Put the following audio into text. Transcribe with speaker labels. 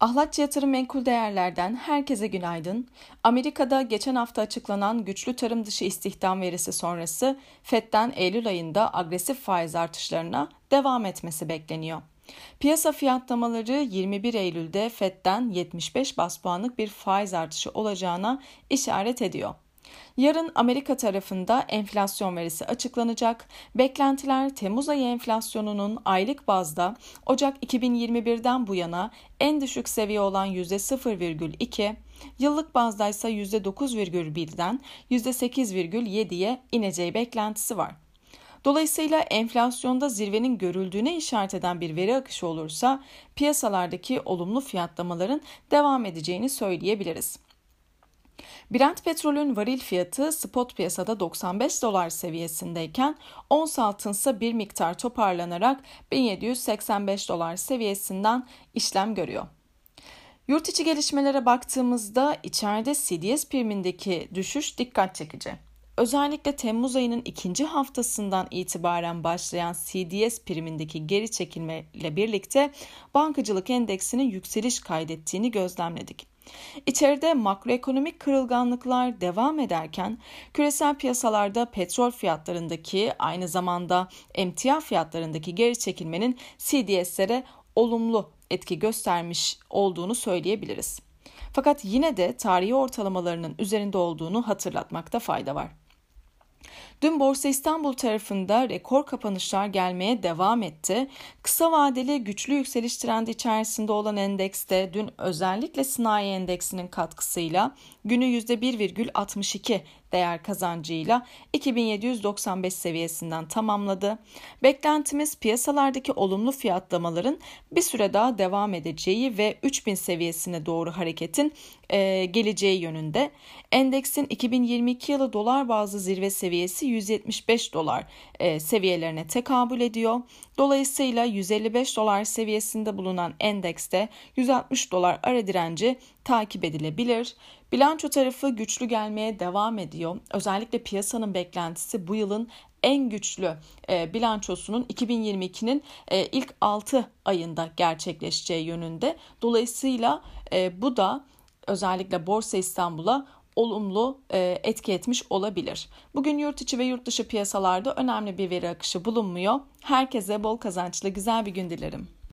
Speaker 1: Ahlatçı Yatırım Menkul Değerler'den herkese günaydın. Amerika'da geçen hafta açıklanan güçlü tarım dışı istihdam verisi sonrası FED'den Eylül ayında agresif faiz artışlarına devam etmesi bekleniyor. Piyasa fiyatlamaları 21 Eylül'de FED'den 75 bas puanlık bir faiz artışı olacağına işaret ediyor. Yarın Amerika tarafında enflasyon verisi açıklanacak. Beklentiler Temmuz ayı enflasyonunun aylık bazda Ocak 2021'den bu yana en düşük seviye olan %0,2, yıllık bazda ise %9,1'den %8,7'ye ineceği beklentisi var. Dolayısıyla enflasyonda zirvenin görüldüğüne işaret eden bir veri akışı olursa piyasalardaki olumlu fiyatlamaların devam edeceğini söyleyebiliriz. Brent petrolün varil fiyatı spot piyasada 95 dolar seviyesindeyken ons altın ise bir miktar toparlanarak 1785 dolar seviyesinden işlem görüyor. Yurt içi gelişmelere baktığımızda içeride CDS primindeki düşüş dikkat çekici. Özellikle Temmuz ayının ikinci haftasından itibaren başlayan CDS primindeki geri çekilme ile birlikte bankacılık endeksinin yükseliş kaydettiğini gözlemledik. İçeride makroekonomik kırılganlıklar devam ederken küresel piyasalarda petrol fiyatlarındaki aynı zamanda emtia fiyatlarındaki geri çekilmenin CDS'lere olumlu etki göstermiş olduğunu söyleyebiliriz. Fakat yine de tarihi ortalamalarının üzerinde olduğunu hatırlatmakta fayda var. Dün Borsa İstanbul tarafında rekor kapanışlar gelmeye devam etti. Kısa vadeli güçlü yükseliş trendi içerisinde olan endekste dün özellikle sanayi endeksinin katkısıyla günü %1,62 değer kazancıyla 2795 seviyesinden tamamladı. Beklentimiz piyasalardaki olumlu fiyatlamaların bir süre daha devam edeceği ve 3000 seviyesine doğru hareketin e, geleceği yönünde. Endeksin 2022 yılı dolar bazlı zirve seviyesi 175 dolar e, seviyelerine tekabül ediyor. Dolayısıyla 155 dolar seviyesinde bulunan endekste 160 dolar ara direnci takip edilebilir. Bilanço tarafı güçlü gelmeye devam ediyor. Özellikle piyasanın beklentisi bu yılın en güçlü e, bilançosunun 2022'nin e, ilk 6 ayında gerçekleşeceği yönünde. Dolayısıyla e, bu da özellikle Borsa İstanbul'a olumlu etki etmiş olabilir. Bugün yurt içi ve yurt dışı piyasalarda önemli bir veri akışı bulunmuyor. Herkese bol kazançlı güzel bir gün dilerim.